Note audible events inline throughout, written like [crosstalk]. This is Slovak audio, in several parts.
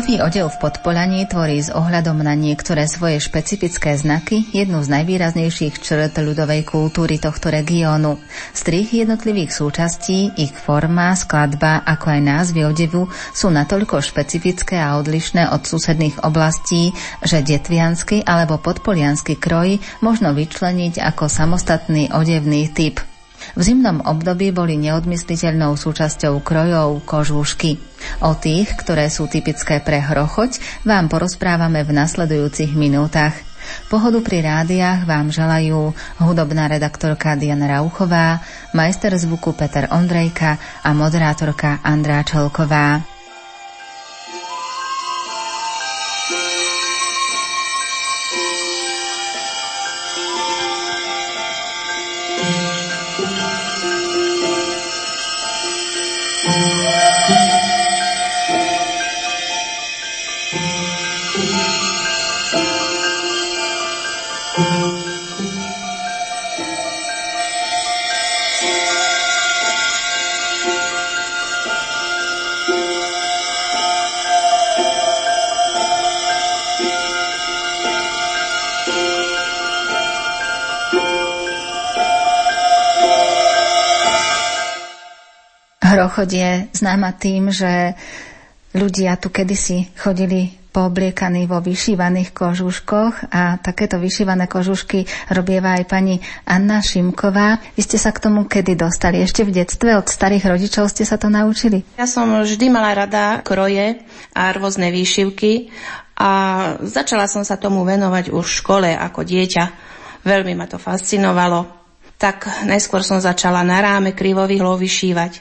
Ľudový odev v Podpolaní tvorí s ohľadom na niektoré svoje špecifické znaky jednu z najvýraznejších črt ľudovej kultúry tohto regiónu. Strih jednotlivých súčastí, ich forma, skladba, ako aj názvy odevu sú natoľko špecifické a odlišné od susedných oblastí, že detviansky alebo podpoliansky kroj možno vyčleniť ako samostatný odevný typ. V zimnom období boli neodmysliteľnou súčasťou krojov kožúšky. O tých, ktoré sú typické pre hrochoť, vám porozprávame v nasledujúcich minútach. Pohodu pri rádiách vám želajú hudobná redaktorka Diana Rauchová, majster zvuku Peter Ondrejka a moderátorka Andrá Čelková. Hrochod je známa tým, že ľudia tu kedysi chodili poobliekaní vo vyšívaných kožuškoch a takéto vyšívané kožušky robieva aj pani Anna Šimková. Vy ste sa k tomu kedy dostali? Ešte v detstve od starých rodičov ste sa to naučili? Ja som vždy mala rada kroje a rôzne výšivky a začala som sa tomu venovať už v škole ako dieťa. Veľmi ma to fascinovalo tak najskôr som začala na ráme krivových lov vyšívať.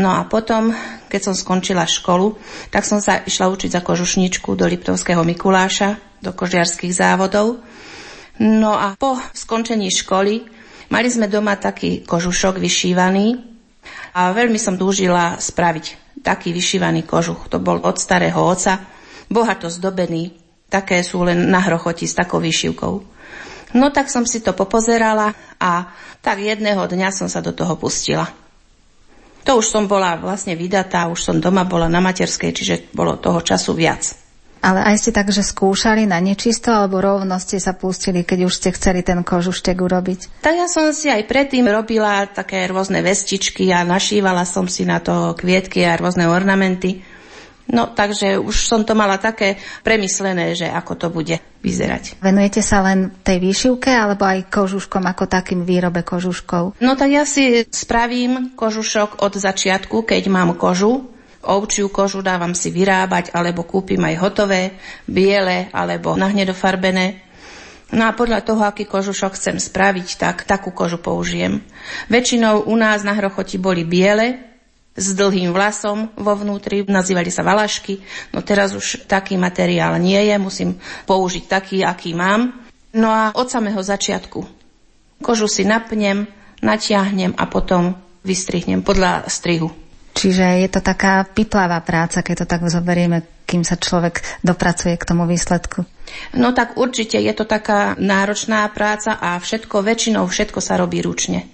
No a potom, keď som skončila školu, tak som sa išla učiť za kožušničku do Liptovského Mikuláša, do kožiarských závodov. No a po skončení školy mali sme doma taký kožušok vyšívaný a veľmi som túžila spraviť taký vyšívaný kožuch. To bol od starého oca, bohato zdobený, také sú len na hrochoti s takou vyšívkou. No tak som si to popozerala a tak jedného dňa som sa do toho pustila. To už som bola vlastne vydatá, už som doma bola na materskej, čiže bolo toho času viac. Ale aj ste tak, že skúšali na nečisto, alebo rovno ste sa pustili, keď už ste chceli ten kožuštek urobiť? Tak ja som si aj predtým robila také rôzne vestičky a našívala som si na to kvietky a rôzne ornamenty. No takže už som to mala také premyslené, že ako to bude vyzerať. Venujete sa len tej výšivke alebo aj kožuškom ako takým výrobe kožuškov? No tak ja si spravím kožušok od začiatku, keď mám kožu. Ovčiu kožu dávam si vyrábať alebo kúpim aj hotové, biele alebo nahnedofarbené. No a podľa toho, aký kožušok chcem spraviť, tak takú kožu použijem. Väčšinou u nás na hrochoti boli biele, s dlhým vlasom vo vnútri, nazývali sa valašky. No teraz už taký materiál nie je, musím použiť taký, aký mám. No a od samého začiatku kožu si napnem, natiahnem a potom vystrihnem podľa strihu. Čiže je to taká pitlavá práca, keď to tak zoberieme, kým sa človek dopracuje k tomu výsledku. No tak určite je to taká náročná práca a všetko, väčšinou všetko sa robí ručne.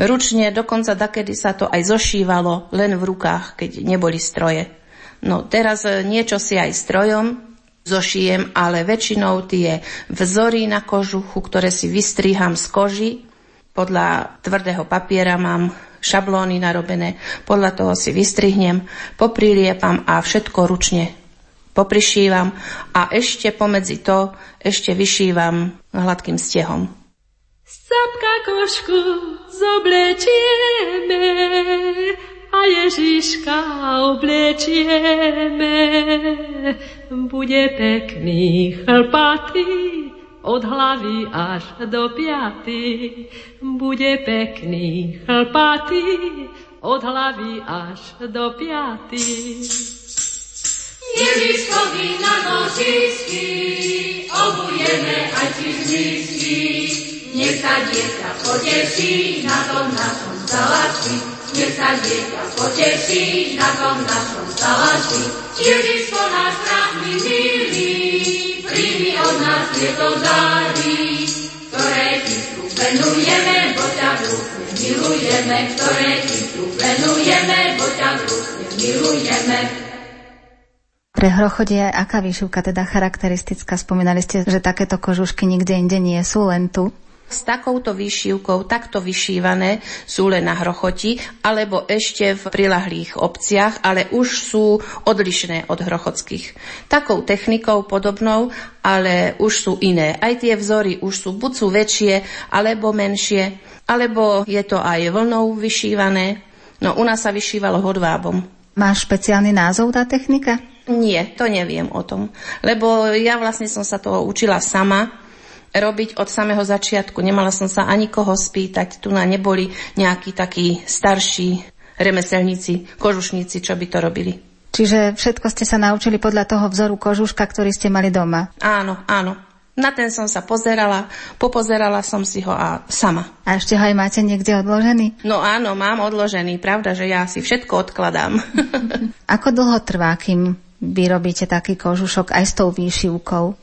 Ručne, dokonca dakedy sa to aj zošívalo len v rukách, keď neboli stroje. No teraz e, niečo si aj strojom zošijem, ale väčšinou tie vzory na kožuchu, ktoré si vystriham z koži, podľa tvrdého papiera mám šablóny narobené, podľa toho si vystrihnem, popriliepam a všetko ručne poprišívam a ešte pomedzi to ešte vyšívam hladkým stehom. Sapka košku zoblečieme a Ježiška oblečieme. Bude pekný, chlpatý, od hlavy až do piaty. Bude pekný, chlpatý, od hlavy až do piaty. Ježiškovi na nožičky obujeme aj čižničky. Nech sa dieťa poteší na tom našom salaši. Nech sa dieťa poteší na tom našom salaši. Ježiško náš krásny milý, príjmi od nás tieto dary, ktoré ti tu venujeme, bo ťa vrúcne milujeme, ktoré ti tu venujeme, bo ťa vrúcne milujeme. Pre hrochod je aká výšivka teda charakteristická? Spomínali ste, že takéto kožušky nikde inde nie sú, len tu. S takouto vyšívkou, takto vyšívané sú len na hrochoti, alebo ešte v prilahlých obciach, ale už sú odlišné od hrochodských. Takou technikou podobnou, ale už sú iné. Aj tie vzory už sú, buď sú väčšie, alebo menšie, alebo je to aj vlnou vyšívané. No u nás sa vyšívalo hodvábom. Má špeciálny názov tá technika? Nie, to neviem o tom. Lebo ja vlastne som sa toho učila sama robiť od samého začiatku. Nemala som sa ani koho spýtať. Tu na neboli nejakí takí starší remeselníci, kožušníci, čo by to robili. Čiže všetko ste sa naučili podľa toho vzoru kožuška, ktorý ste mali doma? Áno, áno. Na ten som sa pozerala, popozerala som si ho a sama. A ešte ho aj máte niekde odložený? No áno, mám odložený, pravda, že ja si všetko odkladám. [laughs] Ako dlho trvá, kým vyrobíte taký kožušok aj s tou výšivkou?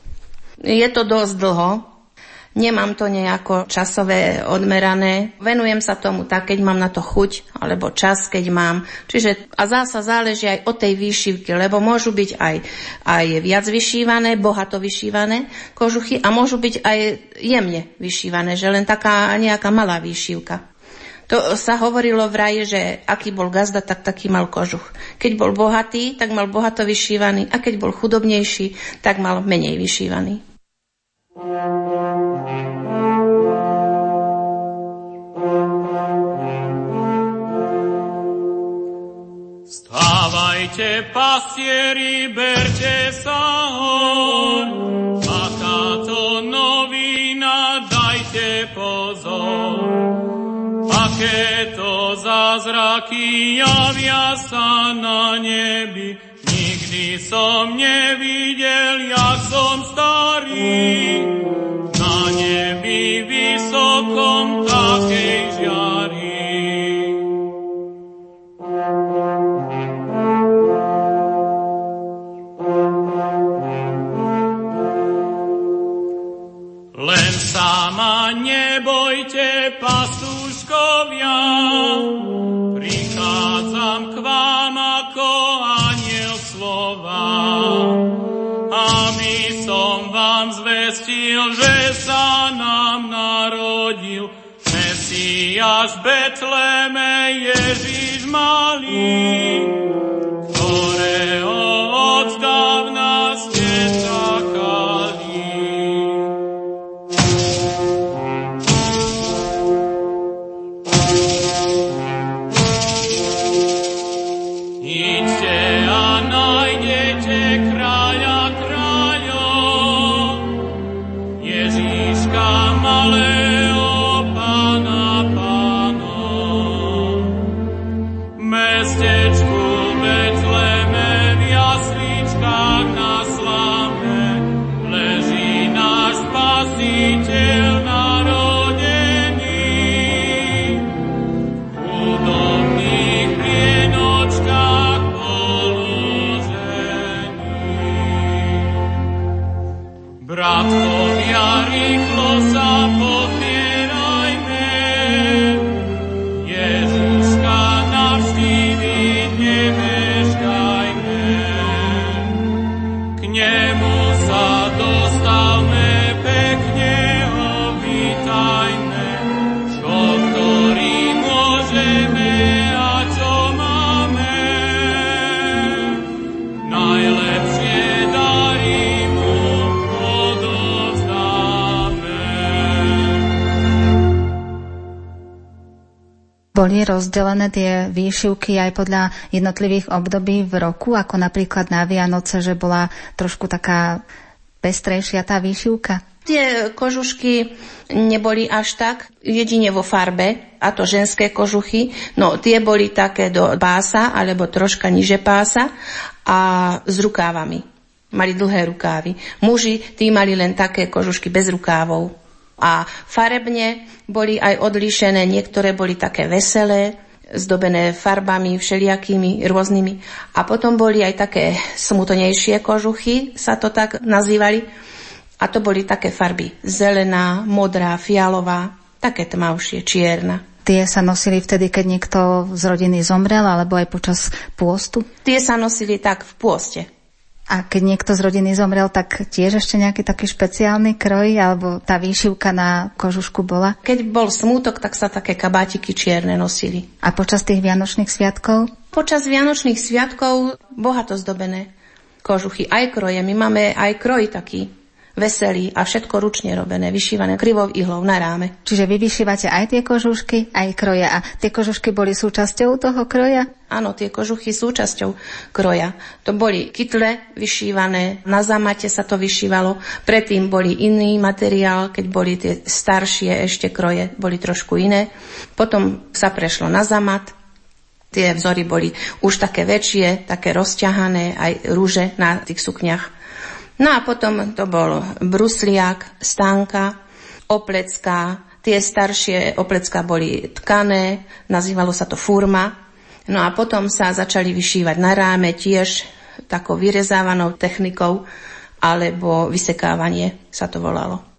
Je to dosť dlho, Nemám to nejako časové odmerané. Venujem sa tomu tak, keď mám na to chuť, alebo čas, keď mám. Čiže a zasa záleží aj od tej výšivky, lebo môžu byť aj, aj viac vyšívané, bohato vyšívané kožuchy a môžu byť aj jemne vyšívané, že len taká nejaká malá výšivka. To sa hovorilo v raji, že aký bol gazda, tak taký mal kožuch. Keď bol bohatý, tak mal bohato vyšívaný a keď bol chudobnejší, tak mal menej vyšívaný. Stávajte, pastieri, berte sa hor, akáto novina, dajte pozor. Aké to zázraky javia sa na nebi, Nikdy som nevidel, jak som starý, na nebi vysokom takej žiari. Len sama nebojte, zvestil, že sa nám narodil Mesiáš Betleme Ježiš malý, Boli rozdelené tie výšivky aj podľa jednotlivých období v roku, ako napríklad na Vianoce, že bola trošku taká pestrejšia tá výšivka? Tie kožušky neboli až tak, jedine vo farbe, a to ženské kožuchy, no tie boli také do pása, alebo troška niže pása a s rukávami. Mali dlhé rukávy. Muži, tí mali len také kožušky bez rukávov. A farebne boli aj odlíšené, niektoré boli také veselé, zdobené farbami všelijakými rôznymi. A potom boli aj také smutonejšie kožuchy, sa to tak nazývali. A to boli také farby zelená, modrá, fialová, také tmavšie, čierna. Tie sa nosili vtedy, keď niekto z rodiny zomrel, alebo aj počas pôstu? Tie sa nosili tak v pôste. A keď niekto z rodiny zomrel, tak tiež ešte nejaký taký špeciálny kroj, alebo tá výšivka na kožušku bola? Keď bol smútok, tak sa také kabátiky čierne nosili. A počas tých vianočných sviatkov? Počas vianočných sviatkov bohato zdobené kožuchy, aj kroje. My máme aj kroj taký veselý a všetko ručne robené, vyšívané krivou ihlou na ráme. Čiže vy vyšívate aj tie kožušky, aj kroje a tie kožušky boli súčasťou toho kroja? Áno, tie kožuchy súčasťou kroja. To boli kytle vyšívané, na zamate sa to vyšívalo, predtým boli iný materiál, keď boli tie staršie ešte kroje, boli trošku iné. Potom sa prešlo na zamat, Tie vzory boli už také väčšie, také rozťahané, aj rúže na tých sukniach. No a potom to bol brusliak, stánka, oplecká. Tie staršie oplecká boli tkané, nazývalo sa to furma. No a potom sa začali vyšívať na ráme tiež takou vyrezávanou technikou, alebo vysekávanie sa to volalo.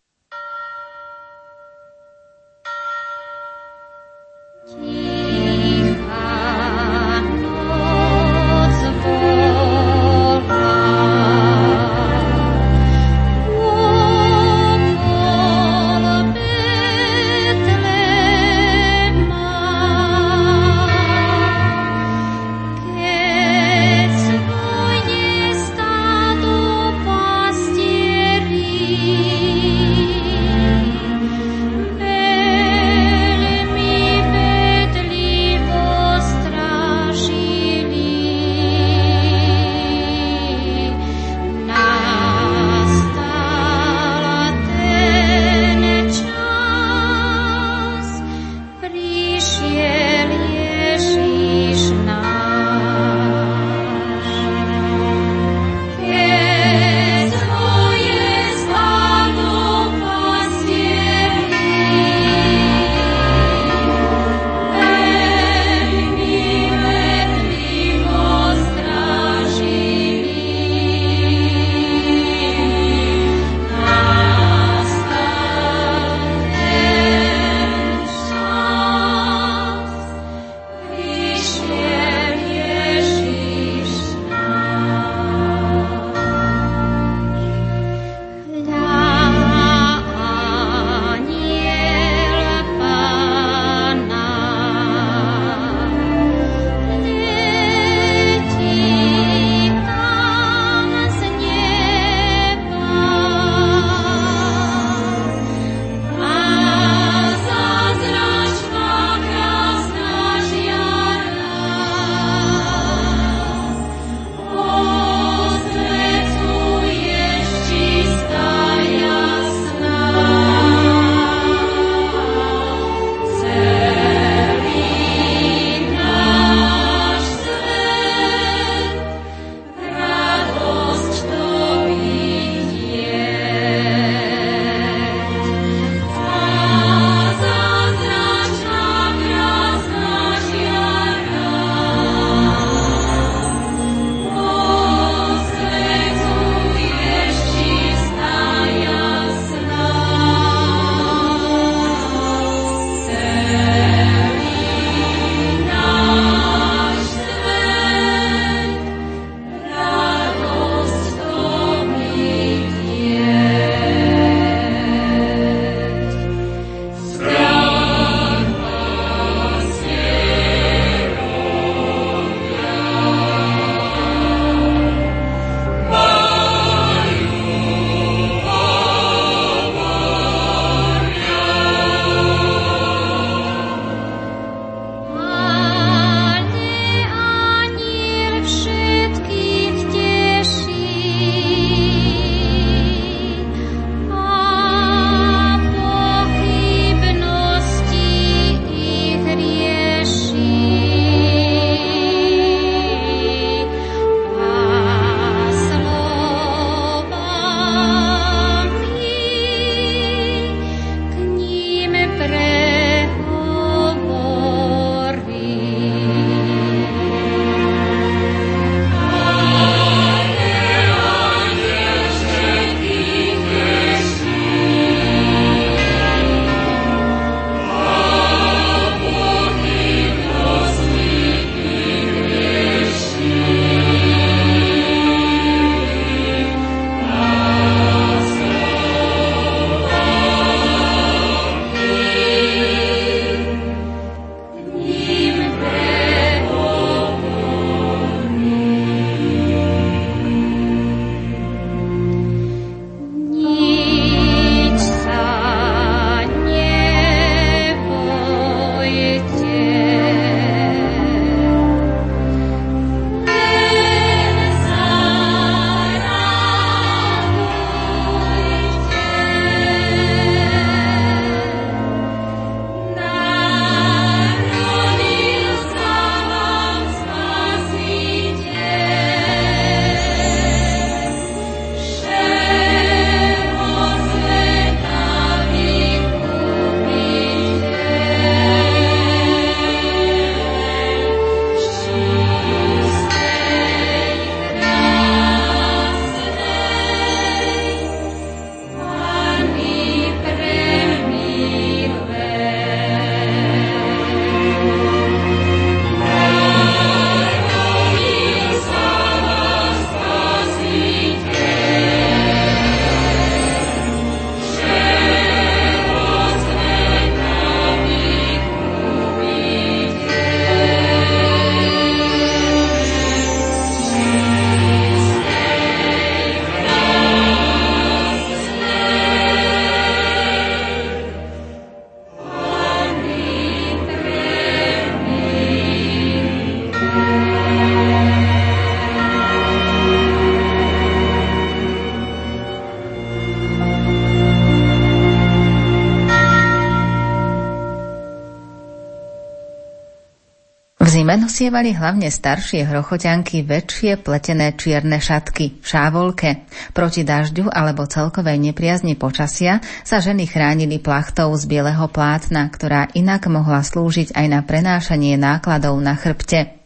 Nosievali hlavne staršie hrochoťanky väčšie pletené čierne šatky šávolke. Proti dažďu alebo celkovej nepriazni počasia sa ženy chránili plachtou z bieleho plátna, ktorá inak mohla slúžiť aj na prenášanie nákladov na chrbte.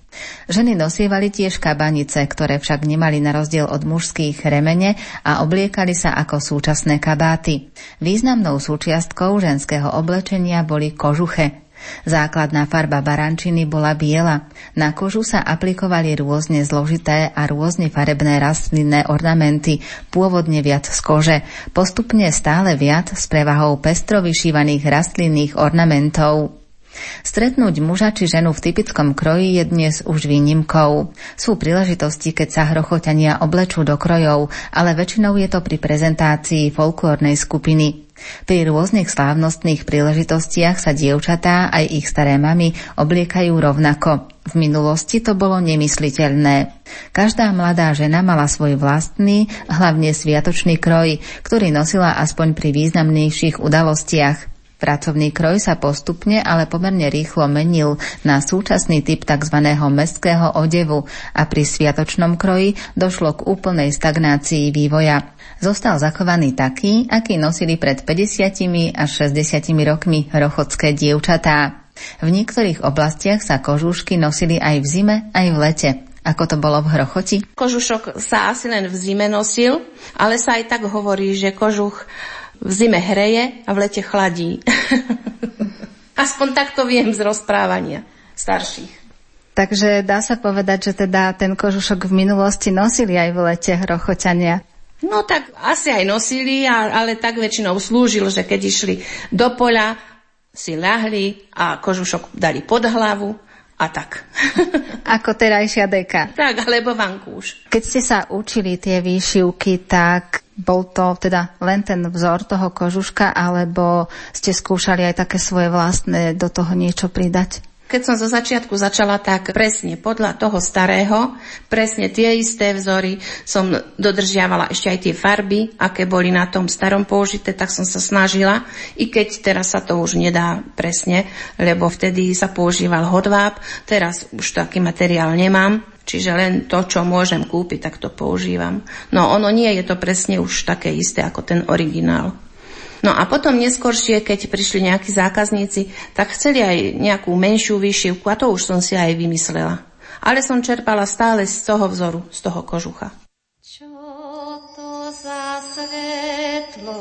Ženy nosievali tiež kabanice, ktoré však nemali na rozdiel od mužských remene a obliekali sa ako súčasné kabáty. Významnou súčiastkou ženského oblečenia boli kožuche. Základná farba barančiny bola biela. Na kožu sa aplikovali rôzne zložité a rôzne farebné rastlinné ornamenty, pôvodne viac z kože, postupne stále viac s prevahou pestro vyšívaných rastlinných ornamentov. Stretnúť muža či ženu v typickom kroji je dnes už výnimkou. Sú príležitosti, keď sa hrochoťania oblečú do krojov, ale väčšinou je to pri prezentácii folklórnej skupiny. Pri rôznych slávnostných príležitostiach sa dievčatá aj ich staré mamy obliekajú rovnako. V minulosti to bolo nemysliteľné. Každá mladá žena mala svoj vlastný, hlavne sviatočný kroj, ktorý nosila aspoň pri významnejších udalostiach. Pracovný kroj sa postupne, ale pomerne rýchlo menil na súčasný typ tzv. mestského odevu a pri sviatočnom kroji došlo k úplnej stagnácii vývoja. Zostal zachovaný taký, aký nosili pred 50 až 60 rokmi rochodské dievčatá. V niektorých oblastiach sa kožúšky nosili aj v zime, aj v lete. Ako to bolo v Hrochoti? Kožušok sa asi len v zime nosil, ale sa aj tak hovorí, že kožuch v zime hreje a v lete chladí. [laughs] Aspoň takto viem z rozprávania starších. Takže dá sa povedať, že teda ten kožušok v minulosti nosili aj v lete hrochoťania. No tak asi aj nosili, ale tak väčšinou slúžil, že keď išli do poľa, si ľahli a kožušok dali pod hlavu a tak. [laughs] Ako terajšia deka. Tak, alebo vankúš. Keď ste sa učili tie výšivky, tak bol to teda len ten vzor toho kožuška, alebo ste skúšali aj také svoje vlastné do toho niečo pridať? Keď som zo začiatku začala tak presne podľa toho starého, presne tie isté vzory som dodržiavala ešte aj tie farby, aké boli na tom starom použité, tak som sa snažila, i keď teraz sa to už nedá presne, lebo vtedy sa používal hodváb, teraz už taký materiál nemám, Čiže len to, čo môžem kúpiť, tak to používam. No ono nie je to presne už také isté ako ten originál. No a potom neskôršie, keď prišli nejakí zákazníci, tak chceli aj nejakú menšiu výšivku a to už som si aj vymyslela. Ale som čerpala stále z toho vzoru, z toho kožucha. Čo to za svetlo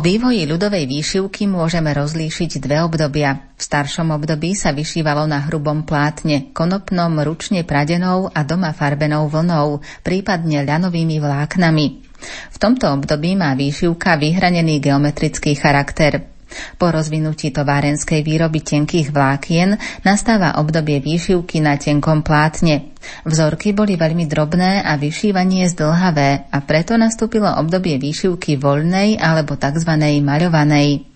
Vo vývoji ľudovej výšivky môžeme rozlíšiť dve obdobia. V staršom období sa vyšívalo na hrubom plátne, konopnom, ručne pradenou a doma farbenou vlnou, prípadne ľanovými vláknami. V tomto období má výšivka vyhranený geometrický charakter. Po rozvinutí továrenskej výroby tenkých vlákien nastáva obdobie výšivky na tenkom plátne. Vzorky boli veľmi drobné a vyšívanie zdlhavé a preto nastúpilo obdobie výšivky voľnej alebo tzv. maľovanej.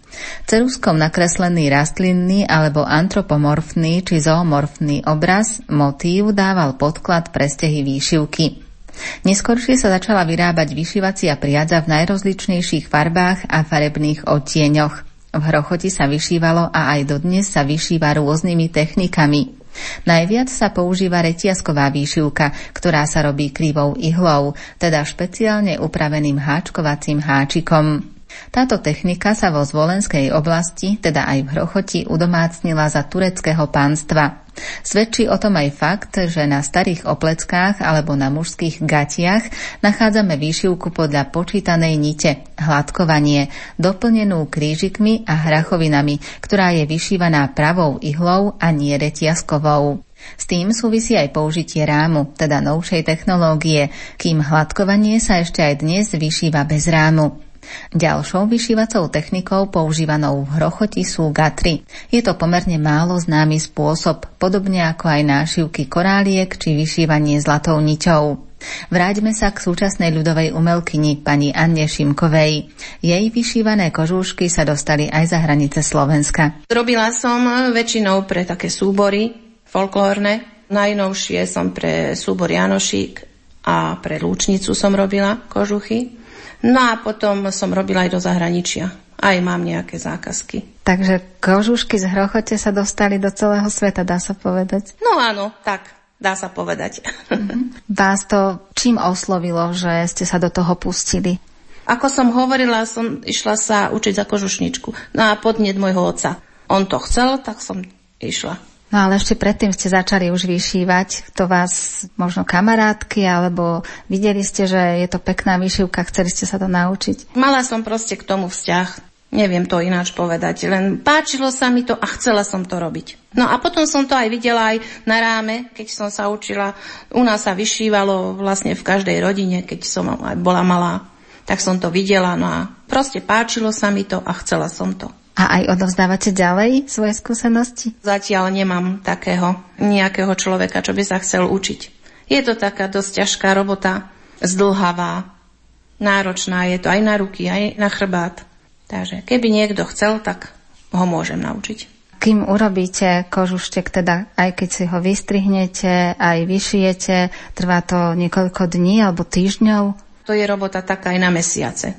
Ceruskom nakreslený rastlinný alebo antropomorfný či zoomorfný obraz, motív dával podklad pre stehy výšivky. Neskôršie sa začala vyrábať vyšívacia priadza v najrozličnejších farbách a farebných odtieňoch. V hrochoti sa vyšívalo a aj dodnes sa vyšíva rôznymi technikami. Najviac sa používa retiasková výšivka, ktorá sa robí krivou ihlou, teda špeciálne upraveným háčkovacím háčikom. Táto technika sa vo zvolenskej oblasti, teda aj v Hrochoti, udomácnila za tureckého pánstva. Svedčí o tom aj fakt, že na starých opleckách alebo na mužských gatiach nachádzame výšivku podľa počítanej nite, hladkovanie, doplnenú krížikmi a hrachovinami, ktorá je vyšívaná pravou ihlou a nie retiaskovou. S tým súvisí aj použitie rámu, teda novšej technológie, kým hladkovanie sa ešte aj dnes vyšíva bez rámu. Ďalšou vyšívacou technikou používanou v hrochoti sú gatry. Je to pomerne málo známy spôsob, podobne ako aj nášivky koráliek či vyšívanie zlatou niťou. Vráťme sa k súčasnej ľudovej umelkyni pani Anne Šimkovej. Jej vyšívané kožúšky sa dostali aj za hranice Slovenska. Robila som väčšinou pre také súbory folklórne. Najnovšie som pre súbor Janošík a pre Lúčnicu som robila kožuchy. No a potom som robila aj do zahraničia. Aj mám nejaké zákazky. Takže kožušky z hrochote sa dostali do celého sveta, dá sa povedať? No áno, tak, dá sa povedať. Mm-hmm. Vás to čím oslovilo, že ste sa do toho pustili? Ako som hovorila, som išla sa učiť za kožušničku. No a podnet môjho otca. On to chcel, tak som išla. No ale ešte predtým ste začali už vyšívať. To vás možno kamarátky, alebo videli ste, že je to pekná vyšívka, chceli ste sa to naučiť? Mala som proste k tomu vzťah. Neviem to ináč povedať, len páčilo sa mi to a chcela som to robiť. No a potom som to aj videla aj na ráme, keď som sa učila. U nás sa vyšívalo vlastne v každej rodine, keď som aj bola malá. Tak som to videla, no a proste páčilo sa mi to a chcela som to. A aj odovzdávate ďalej svoje skúsenosti? Zatiaľ nemám takého nejakého človeka, čo by sa chcel učiť. Je to taká dosť ťažká robota, zdlhavá, náročná, je to aj na ruky, aj na chrbát. Takže keby niekto chcel, tak ho môžem naučiť. Kým urobíte kožuštek, teda aj keď si ho vystrihnete, aj vyšijete, trvá to niekoľko dní alebo týždňov? To je robota taká aj na mesiace.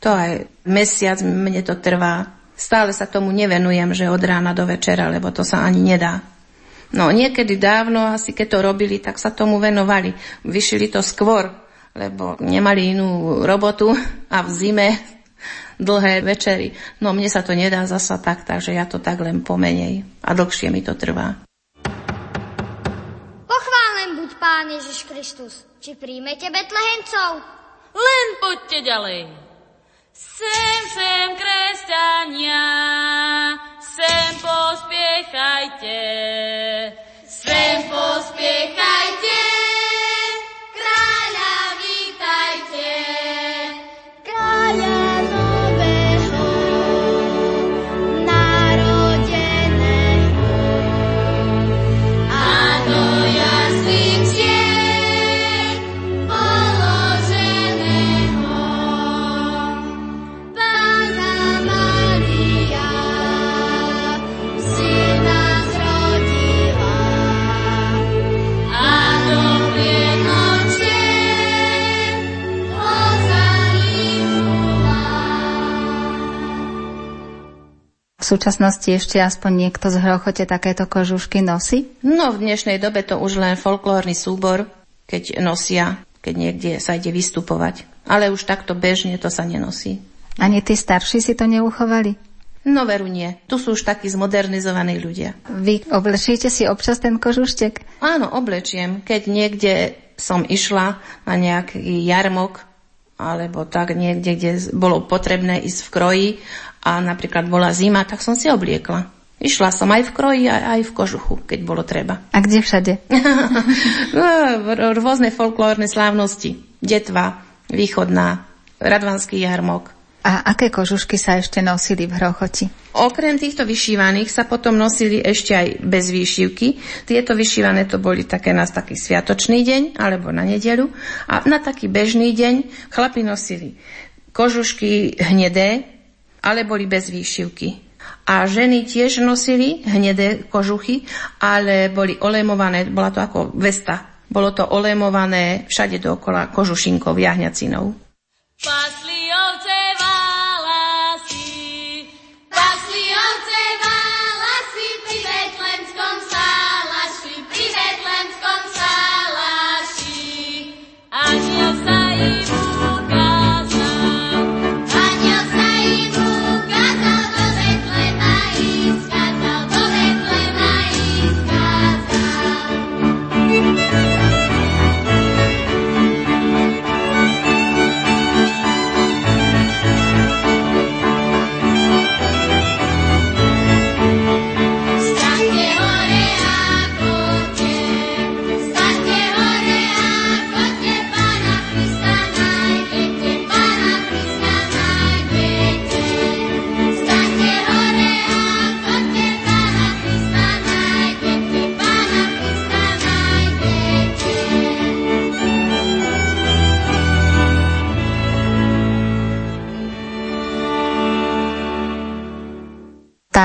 To aj mesiac mne to trvá Stále sa tomu nevenujem, že od rána do večera, lebo to sa ani nedá. No niekedy dávno, asi keď to robili, tak sa tomu venovali. Vyšili to skôr, lebo nemali inú robotu a v zime dlhé večery. No mne sa to nedá zasa tak, takže ja to tak len pomenej a dlhšie mi to trvá. Pochválen buď Pán Ježiš Kristus. Či príjmete Betlehemcov? Len poďte ďalej. Sem, sem, kresťania, sem pospiechajte. Sem pospiechajte. Súčasnosti ešte aspoň niekto z hrochote takéto kožušky nosí? No, v dnešnej dobe to už len folklórny súbor, keď nosia, keď niekde sa ide vystupovať. Ale už takto bežne to sa nenosí. Ani tí starší si to neuchovali? No veru nie. Tu sú už takí zmodernizovaní ľudia. Vy oblečiete si občas ten kožuštek? Áno, oblečiem. Keď niekde som išla na nejaký jarmok alebo tak niekde, kde bolo potrebné ísť v kroji a napríklad bola zima, tak som si obliekla. Išla som aj v kroji, aj, aj v kožuchu, keď bolo treba. A kde všade? [laughs] no, rôzne folklórne slávnosti. Detva, východná, radvanský jarmok. A aké kožušky sa ešte nosili v hrochoti? Okrem týchto vyšívaných sa potom nosili ešte aj bez výšivky. Tieto vyšívané to boli také na taký sviatočný deň alebo na nedelu. A na taký bežný deň chlapi nosili kožušky hnedé, ale boli bez výšivky. A ženy tiež nosili hnedé kožuchy, ale boli olémované, bola to ako vesta. Bolo to olémované všade dookola kožušinkou, jahňacinou. Pasli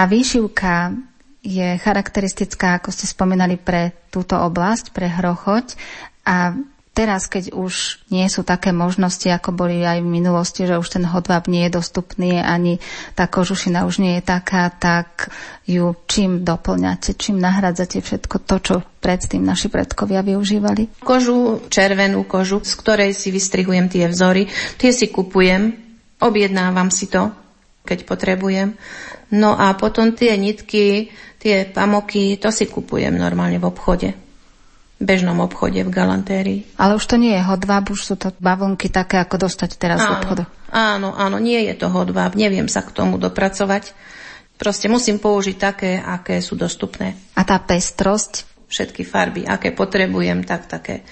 Tá výšivka je charakteristická, ako ste spomínali, pre túto oblasť, pre hrochoť a teraz, keď už nie sú také možnosti, ako boli aj v minulosti, že už ten hodváb nie je dostupný, ani tá kožušina už nie je taká, tak ju čím doplňate, čím nahradzate všetko to, čo predtým naši predkovia využívali? Kožu, červenú kožu, z ktorej si vystrihujem tie vzory, tie si kupujem, objednávam si to, keď potrebujem. No a potom tie nitky, tie pamoky, to si kupujem normálne v obchode. V bežnom obchode, v galantérii. Ale už to nie je hodváb, už sú to bavlnky také, ako dostať teraz áno, v obchodu. Áno, áno, nie je to hodváb, neviem sa k tomu dopracovať. Proste musím použiť také, aké sú dostupné. A tá pestrosť? Všetky farby, aké potrebujem, tak také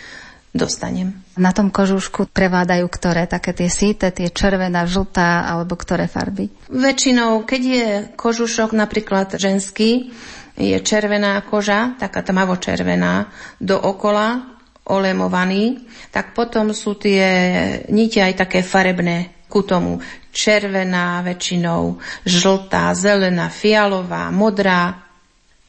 dostanem. Na tom kožušku prevádajú ktoré? Také tie síte, tie červená, žltá alebo ktoré farby? Väčšinou, keď je kožušok napríklad ženský, je červená koža, taká tmavo-červená, dookola olemovaný, tak potom sú tie niti aj také farebné ku tomu. Červená väčšinou, žltá, zelená, fialová, modrá,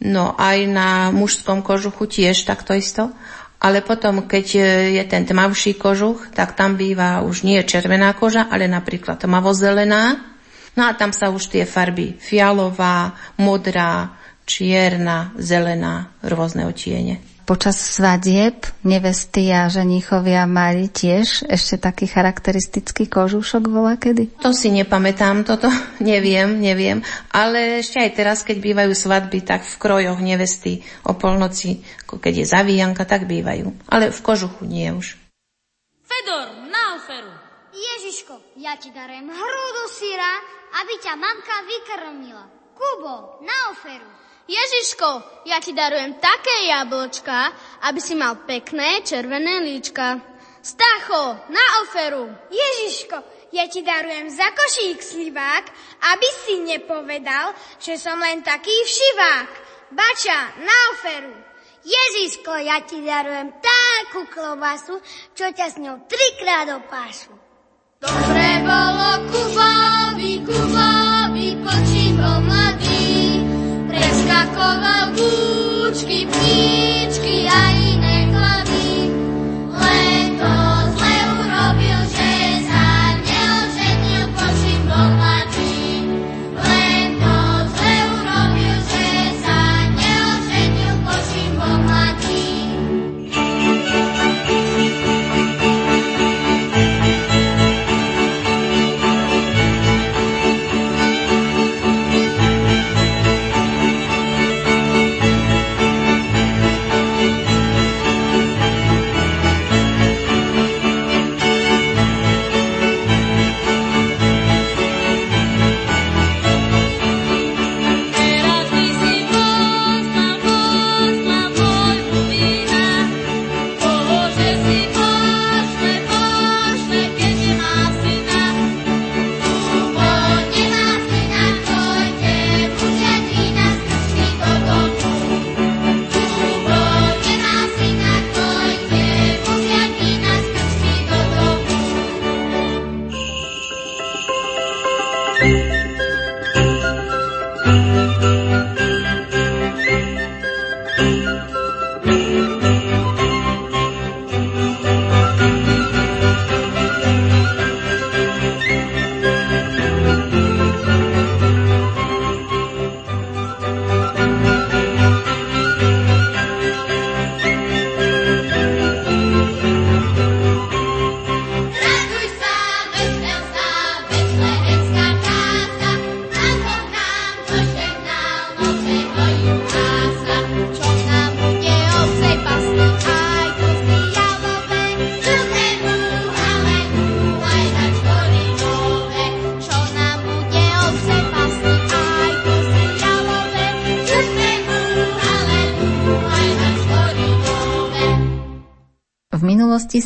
no aj na mužskom kožuchu tiež takto isto ale potom, keď je ten tmavší kožuch, tak tam býva už nie červená koža, ale napríklad tmavozelená. No a tam sa už tie farby fialová, modrá, čierna, zelená, rôzne otiene. Počas svadieb nevesty a ženíchovia mali tiež ešte taký charakteristický kožúšok bola kedy? To si nepamätám, toto [laughs] neviem, neviem. Ale ešte aj teraz, keď bývajú svadby, tak v krojoch nevesty o polnoci, keď je zavíjanka, tak bývajú. Ale v kožuchu nie už. Fedor, na oferu! Ježiško, ja ti darujem hrúdu syra, aby ťa mamka vykrmila. Kubo, na oferu! Ježiško, ja ti darujem také jablčka, aby si mal pekné červené líčka. Stacho, na oferu. Ježiško, ja ti darujem za košík slivák, aby si nepovedal, že som len taký všivák. Bača, na oferu. Ježiško, ja ti darujem takú klobasu, čo ťa s ňou trikrát opášu. Dobre bolo Kubovi, Kubovi, počím bol mladý, preskakoval búčky, píčky a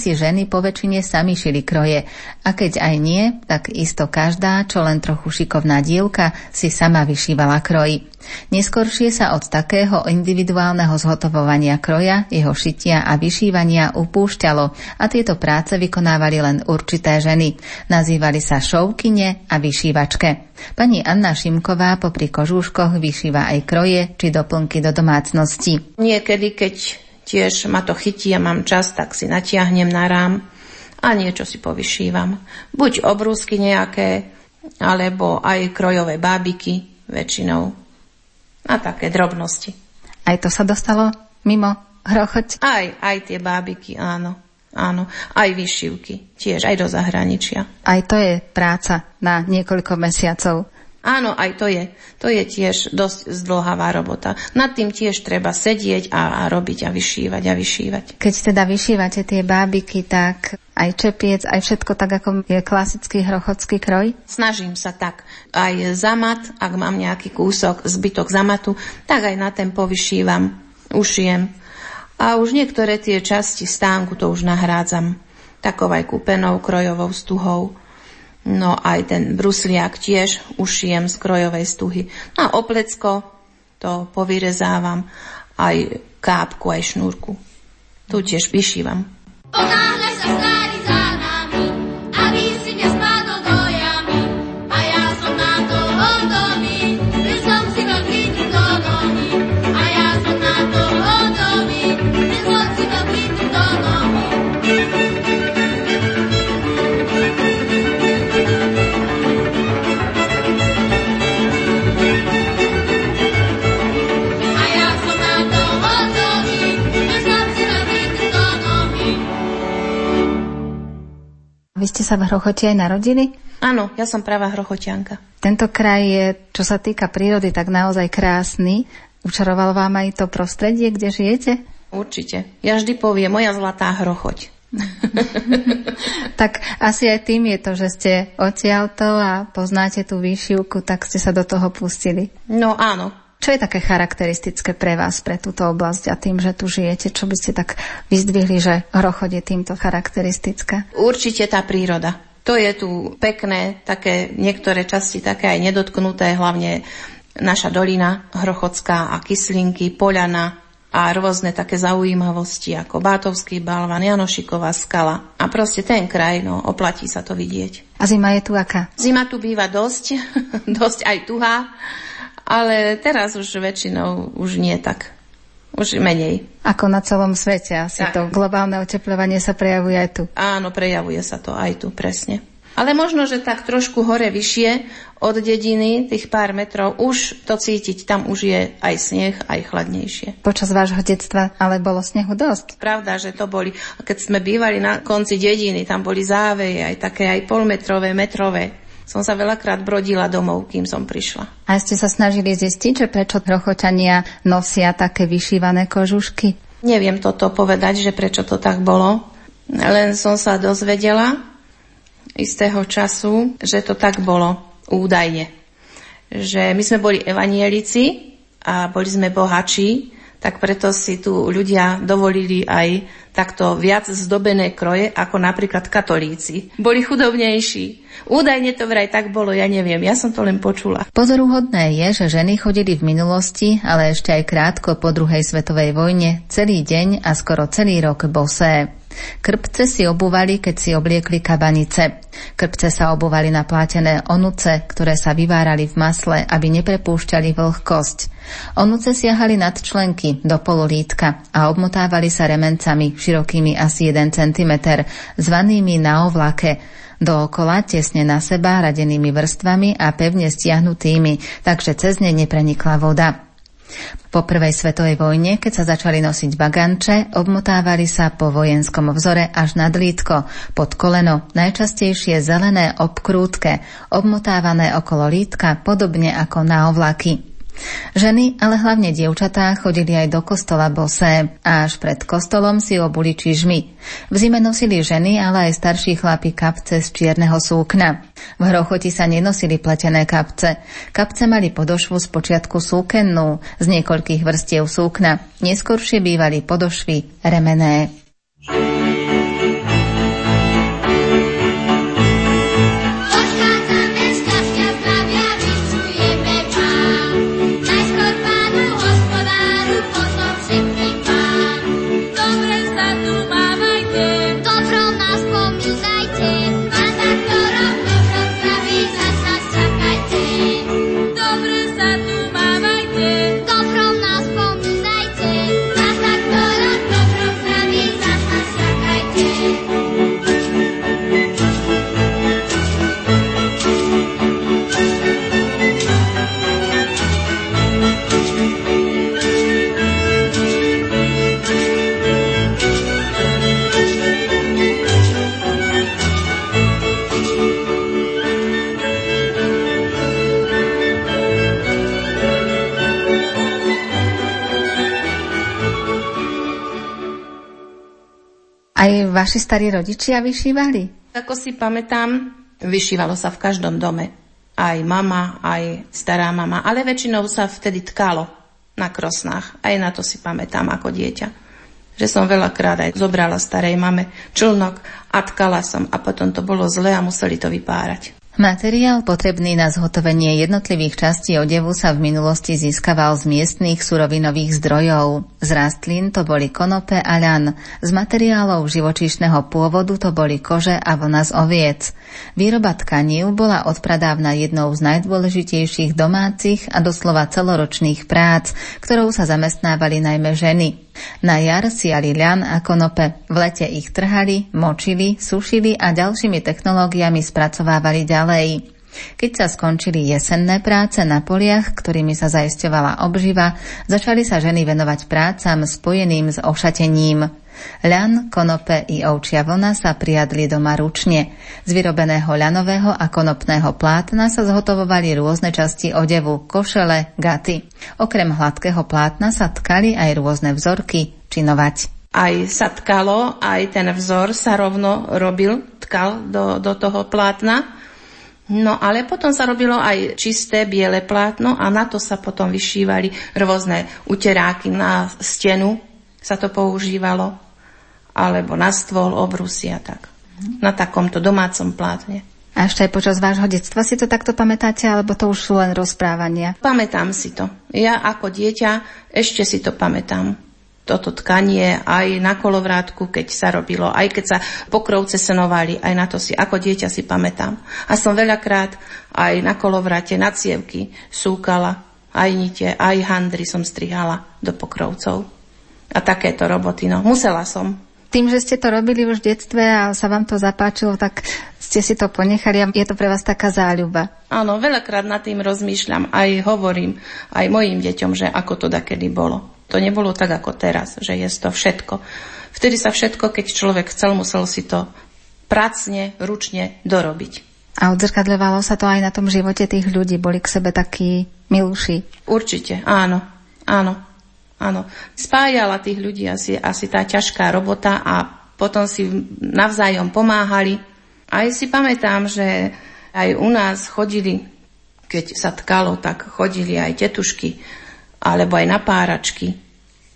si ženy po väčšine sami šili kroje a keď aj nie, tak isto každá, čo len trochu šikovná dievka, si sama vyšívala kroji. Neskoršie sa od takého individuálneho zhotovovania kroja, jeho šitia a vyšívania upúšťalo a tieto práce vykonávali len určité ženy. Nazývali sa šovkine a vyšívačke. Pani Anna Šimková popri kožúškoch vyšíva aj kroje či doplnky do domácnosti. Niekedy, keď tiež ma to chytí a mám čas, tak si natiahnem na rám a niečo si povyšívam. Buď obrúsky nejaké, alebo aj krojové bábiky väčšinou. A také drobnosti. Aj to sa dostalo mimo hrochoť? Aj, aj tie bábiky, áno. Áno, aj vyšivky, tiež aj do zahraničia. Aj to je práca na niekoľko mesiacov. Áno, aj to je. To je tiež dosť zdlhavá robota. Nad tým tiež treba sedieť a, a robiť a vyšívať a vyšívať. Keď teda vyšívate tie bábiky, tak aj čepiec, aj všetko tak, ako je klasický hrochodský kroj? Snažím sa tak. Aj zamat, ak mám nejaký kúsok, zbytok zamatu, tak aj na ten povyšívam, ušijem. A už niektoré tie časti stánku to už nahrádzam takou aj kúpenou krojovou stuhou. No aj ten brusliak tiež ušijem z krojovej stuhy. No a oplecko to povyrezávam, aj kápku, aj šnúrku. Tu tiež vyšívam. Ponáhľa sa stári Vy ste sa v Hrochote aj narodili? Áno, ja som práva Hrochotianka. Tento kraj je, čo sa týka prírody, tak naozaj krásny. Učaroval vám aj to prostredie, kde žijete? Určite. Ja vždy poviem, moja zlatá Hrochoť. [laughs] tak asi aj tým je to, že ste odtiaľto a poznáte tú výšivku, tak ste sa do toho pustili. No áno, čo je také charakteristické pre vás, pre túto oblasť a tým, že tu žijete? Čo by ste tak vyzdvihli, že Hrochod je týmto charakteristické? Určite tá príroda. To je tu pekné, také niektoré časti také aj nedotknuté, hlavne naša dolina Hrochodská a Kyslinky, Poľana a rôzne také zaujímavosti ako Bátovský balvan, Janošiková skala. A proste ten kraj, no, oplatí sa to vidieť. A zima je tu aká? Zima tu býva dosť, [laughs] dosť aj tuhá ale teraz už väčšinou už nie tak. Už menej. Ako na celom svete asi tak. to globálne oteplovanie sa prejavuje aj tu. Áno, prejavuje sa to aj tu, presne. Ale možno, že tak trošku hore vyššie od dediny, tých pár metrov, už to cítiť, tam už je aj sneh, aj chladnejšie. Počas vášho detstva ale bolo snehu dosť. Pravda, že to boli, keď sme bývali na konci dediny, tam boli záveje, aj také aj polmetrové, metrové som sa veľakrát brodila domov, kým som prišla. A ste sa snažili zistiť, že prečo trochočania nosia také vyšívané kožušky? Neviem toto povedať, že prečo to tak bolo. Len som sa dozvedela istého času, že to tak bolo údajne. Že my sme boli evanielici a boli sme bohači, tak preto si tu ľudia dovolili aj takto viac zdobené kroje ako napríklad katolíci. Boli chudobnejší. Údajne to vraj tak bolo, ja neviem, ja som to len počula. Pozoruhodné je, že ženy chodili v minulosti, ale ešte aj krátko po druhej svetovej vojne, celý deň a skoro celý rok bosé. Krpce si obúvali, keď si obliekli kabanice. Krpce sa obúvali na plátené onuce, ktoré sa vyvárali v masle, aby neprepúšťali vlhkosť. Onuce siahali nad členky do pololítka a obmotávali sa remencami širokými asi 1 cm, zvanými na ovlake, dookola tesne na seba radenými vrstvami a pevne stiahnutými, takže cez ne neprenikla voda. Po prvej svetovej vojne, keď sa začali nosiť baganče, obmotávali sa po vojenskom vzore až nad lítko, pod koleno, najčastejšie zelené obkrútke, obmotávané okolo lítka, podobne ako na ovlaky. Ženy, ale hlavne dievčatá, chodili aj do kostola bosé až pred kostolom si obuli čižmy. V zime nosili ženy, ale aj starší chlapi kapce z čierneho súkna. V hrochoti sa nenosili pletené kapce. Kapce mali podošvu z počiatku súkennú, z niekoľkých vrstiev súkna. Neskôršie bývali podošvy remené. thank Aj vaši starí rodičia vyšívali? Ako si pamätám, vyšívalo sa v každom dome. Aj mama, aj stará mama, ale väčšinou sa vtedy tkalo na krosnách. Aj na to si pamätám ako dieťa. Že som veľakrát aj zobrala starej mame člnok a tkala som a potom to bolo zle a museli to vypárať. Materiál potrebný na zhotovenie jednotlivých častí odevu sa v minulosti získaval z miestných surovinových zdrojov. Z rastlín to boli konope a ľan, z materiálov živočíšneho pôvodu to boli kože a vlna z oviec. Výroba tkanív bola odpradávna jednou z najdôležitejších domácich a doslova celoročných prác, ktorou sa zamestnávali najmä ženy. Na jar siali ľan a konope. V lete ich trhali, močili, sušili a ďalšími technológiami spracovávali ďalej. Keď sa skončili jesenné práce na poliach, ktorými sa zaisťovala obživa, začali sa ženy venovať prácam spojeným s ošatením. Ľan, konope i ovčia vlna sa priadli doma ručne. Z vyrobeného ľanového a konopného plátna sa zhotovovali rôzne časti odevu, košele, gaty. Okrem hladkého plátna sa tkali aj rôzne vzorky, činovať. Aj sa tkalo, aj ten vzor sa rovno robil, tkal do, do toho plátna. No ale potom sa robilo aj čisté biele plátno a na to sa potom vyšívali rôzne uteráky na stenu, sa to používalo alebo na stôl, obrusy a tak. Na takomto domácom plátne. A ešte aj počas vášho detstva si to takto pamätáte, alebo to už sú len rozprávania? Pamätám si to. Ja ako dieťa ešte si to pamätám. Toto tkanie aj na kolovrátku, keď sa robilo, aj keď sa pokrovce senovali, aj na to si ako dieťa si pamätám. A som veľakrát aj na kolovráte, na cievky súkala, aj nite, aj handry som strihala do pokrovcov. A takéto roboty, no musela som, tým, že ste to robili už v detstve a sa vám to zapáčilo, tak ste si to ponechali a je to pre vás taká záľuba. Áno, veľakrát nad tým rozmýšľam, aj hovorím aj mojim deťom, že ako to dakedy bolo. To nebolo tak ako teraz, že je to všetko. Vtedy sa všetko, keď človek chcel, musel si to pracne, ručne dorobiť. A odzrkadľovalo sa to aj na tom živote tých ľudí, boli k sebe takí milúši. Určite, áno, áno. Áno, spájala tých ľudí asi, asi tá ťažká robota a potom si navzájom pomáhali. Aj si pamätám, že aj u nás chodili, keď sa tkalo, tak chodili aj tetušky, alebo aj na páračky,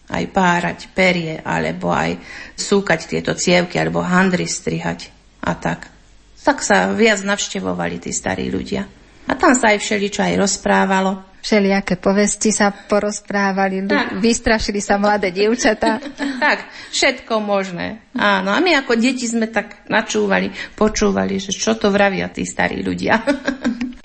aj párať perie, alebo aj súkať tieto cievky, alebo handry strihať a tak. Tak sa viac navštevovali tí starí ľudia. A tam sa aj všeličo aj rozprávalo. Všelijaké povesti sa porozprávali, tak. vystrašili sa mladé dievčatá. [laughs] tak, všetko možné. Áno, a my ako deti sme tak načúvali, počúvali, že čo to vravia tí starí ľudia. [laughs]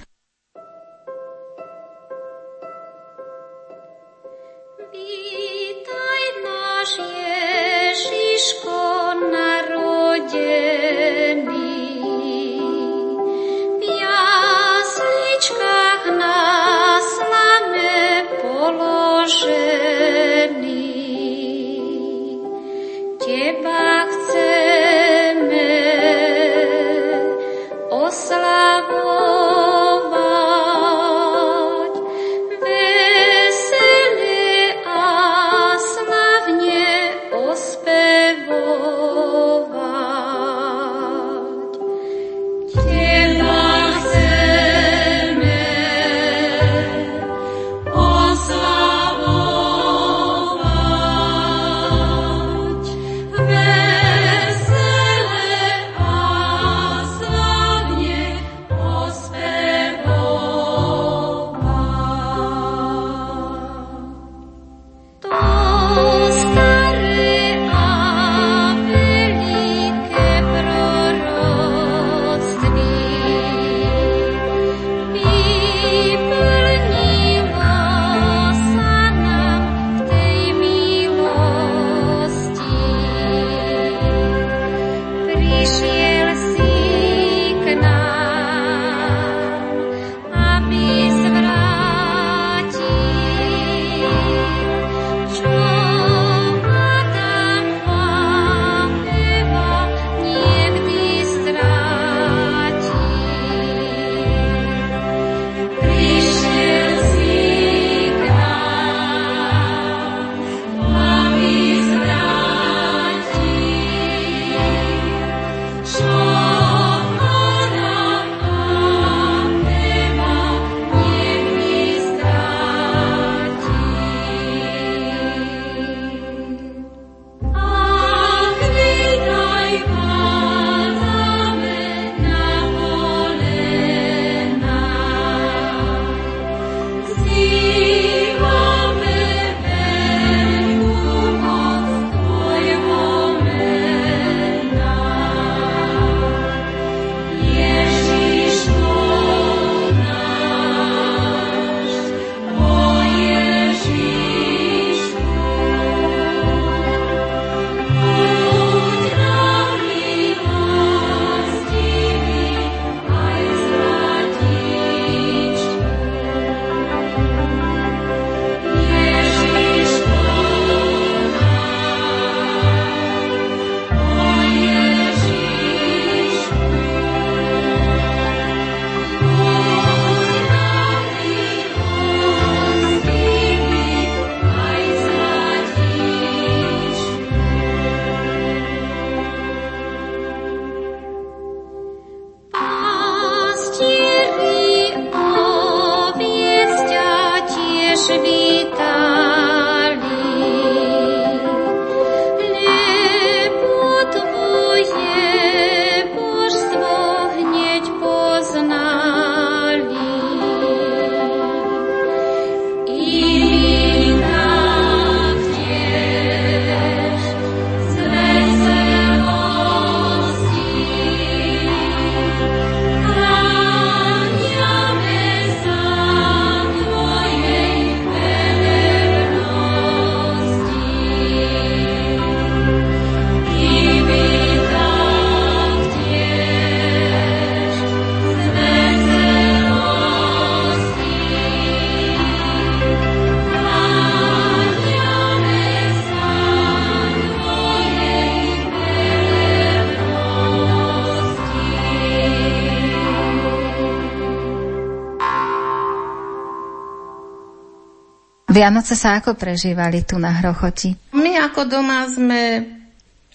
Vianoce sa ako prežívali tu na Hrochoti? My ako doma sme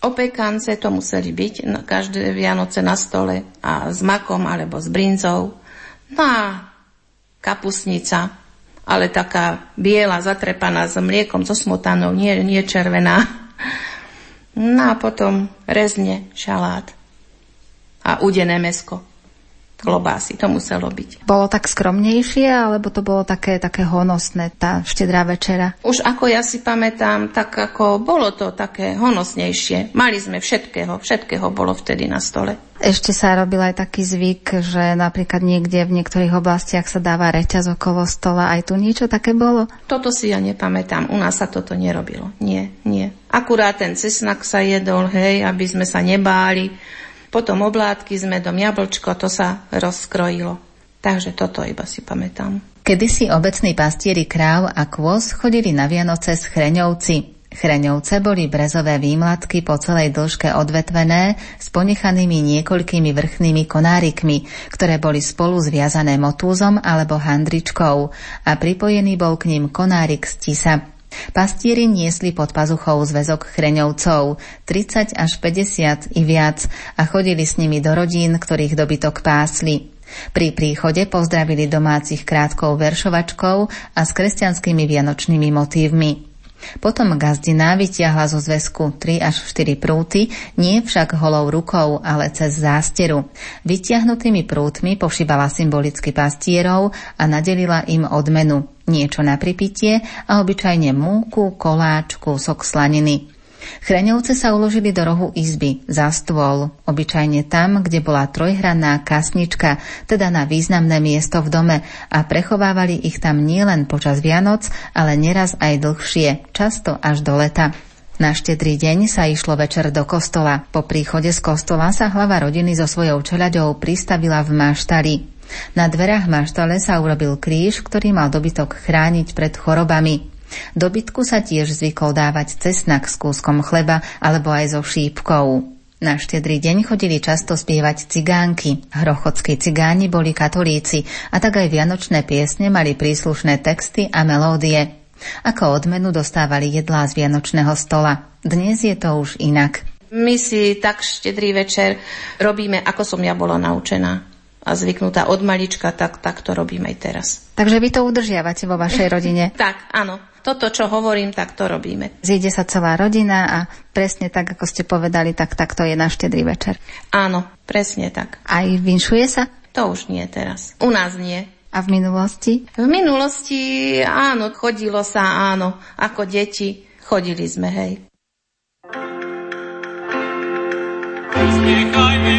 opekance, to museli byť na každé Vianoce na stole a s makom alebo s brinzou. No a kapusnica, ale taká biela, zatrepaná s mliekom, so smotanou, nie, nie červená. No a potom rezne, šalát a udené mesko klobásy, to muselo byť. Bolo tak skromnejšie, alebo to bolo také, také honosné, tá štedrá večera? Už ako ja si pamätám, tak ako bolo to také honosnejšie. Mali sme všetkého, všetkého bolo vtedy na stole. Ešte sa robil aj taký zvyk, že napríklad niekde v niektorých oblastiach sa dáva reťaz okolo stola. Aj tu niečo také bolo? Toto si ja nepamätám. U nás sa toto nerobilo. Nie, nie. Akurát ten cesnak sa jedol, hej, aby sme sa nebáli potom oblátky s medom, jablčko, to sa rozkrojilo. Takže toto iba si pamätám. Kedysi obecní pastieri kráv a kôz chodili na Vianoce s chreňovci. Chreňovce boli brezové výmladky po celej dĺžke odvetvené s ponechanými niekoľkými vrchnými konárikmi, ktoré boli spolu zviazané motúzom alebo handričkou a pripojený bol k ním konárik z tisa. Pastieri niesli pod pazuchou zväzok chreňovcov, 30 až 50 i viac a chodili s nimi do rodín, ktorých dobytok pásli. Pri príchode pozdravili domácich krátkou veršovačkou a s kresťanskými vianočnými motívmi. Potom gazdina vytiahla zo zväzku 3 až 4 prúty, nie však holou rukou, ale cez zásteru. Vytiahnutými prútmi pošibala symbolicky pastierov a nadelila im odmenu. Niečo na pripitie a obyčajne múku, koláč, kúsok slaniny. Chreňovce sa uložili do rohu izby, za stôl, obyčajne tam, kde bola trojhranná kasnička, teda na významné miesto v dome a prechovávali ich tam nielen počas Vianoc, ale neraz aj dlhšie, často až do leta. Na štedrý deň sa išlo večer do kostola. Po príchode z kostola sa hlava rodiny so svojou čeľaďou pristavila v maštali. Na dverách maštale sa urobil kríž, ktorý mal dobytok chrániť pred chorobami. Dobytku sa tiež zvykol dávať cesnak s kúskom chleba alebo aj so šípkou. Na štedrý deň chodili často spievať cigánky. Hrochodskí cigáni boli katolíci a tak aj vianočné piesne mali príslušné texty a melódie. Ako odmenu dostávali jedlá z vianočného stola. Dnes je to už inak. My si tak štedrý večer robíme, ako som ja bola naučená a zvyknutá od malička, tak, tak to robím aj teraz. Takže vy to udržiavate vo vašej [laughs] rodine? tak, áno. Toto, čo hovorím, tak to robíme. Zíde sa celá rodina a presne tak, ako ste povedali, tak, tak to je na štedrý večer. Áno, presne tak. Aj vinšuje sa? To už nie teraz. U nás nie. A v minulosti? V minulosti áno, chodilo sa áno. Ako deti chodili sme, hej. Spiechajme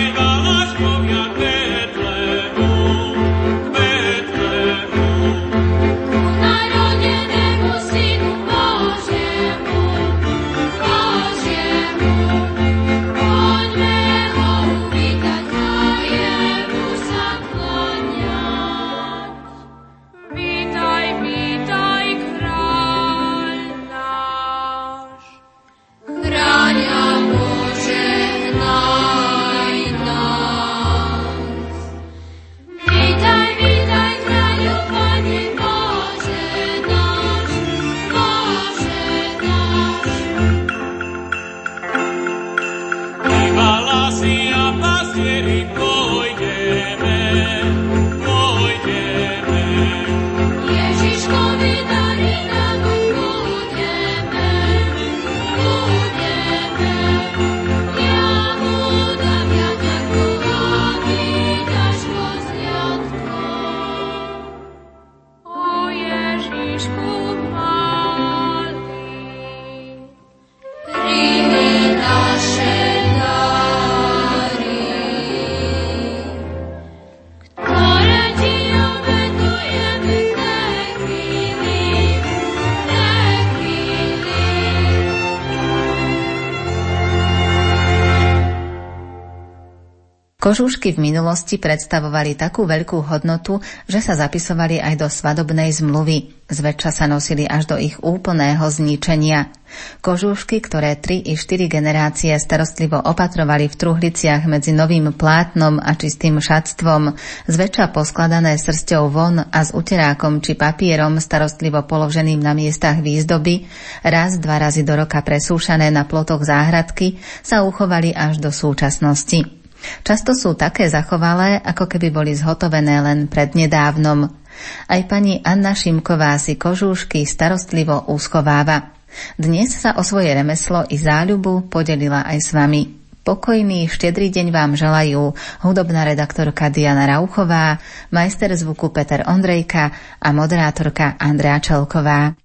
Kožúšky v minulosti predstavovali takú veľkú hodnotu, že sa zapisovali aj do svadobnej zmluvy. Zväčša sa nosili až do ich úplného zničenia. Kožúšky, ktoré tri i štyri generácie starostlivo opatrovali v truhliciach medzi novým plátnom a čistým šatstvom, zväčša poskladané srsťou von a s uterákom či papierom starostlivo položeným na miestach výzdoby, raz, dva razy do roka presúšané na plotoch záhradky, sa uchovali až do súčasnosti. Často sú také zachovalé, ako keby boli zhotovené len prednedávnom. Aj pani Anna Šimková si kožúšky starostlivo úschováva. Dnes sa o svoje remeslo i záľubu podelila aj s vami. Pokojný, štedrý deň vám želajú hudobná redaktorka Diana Rauchová, majster zvuku Peter Ondrejka a moderátorka Andrea Čelková.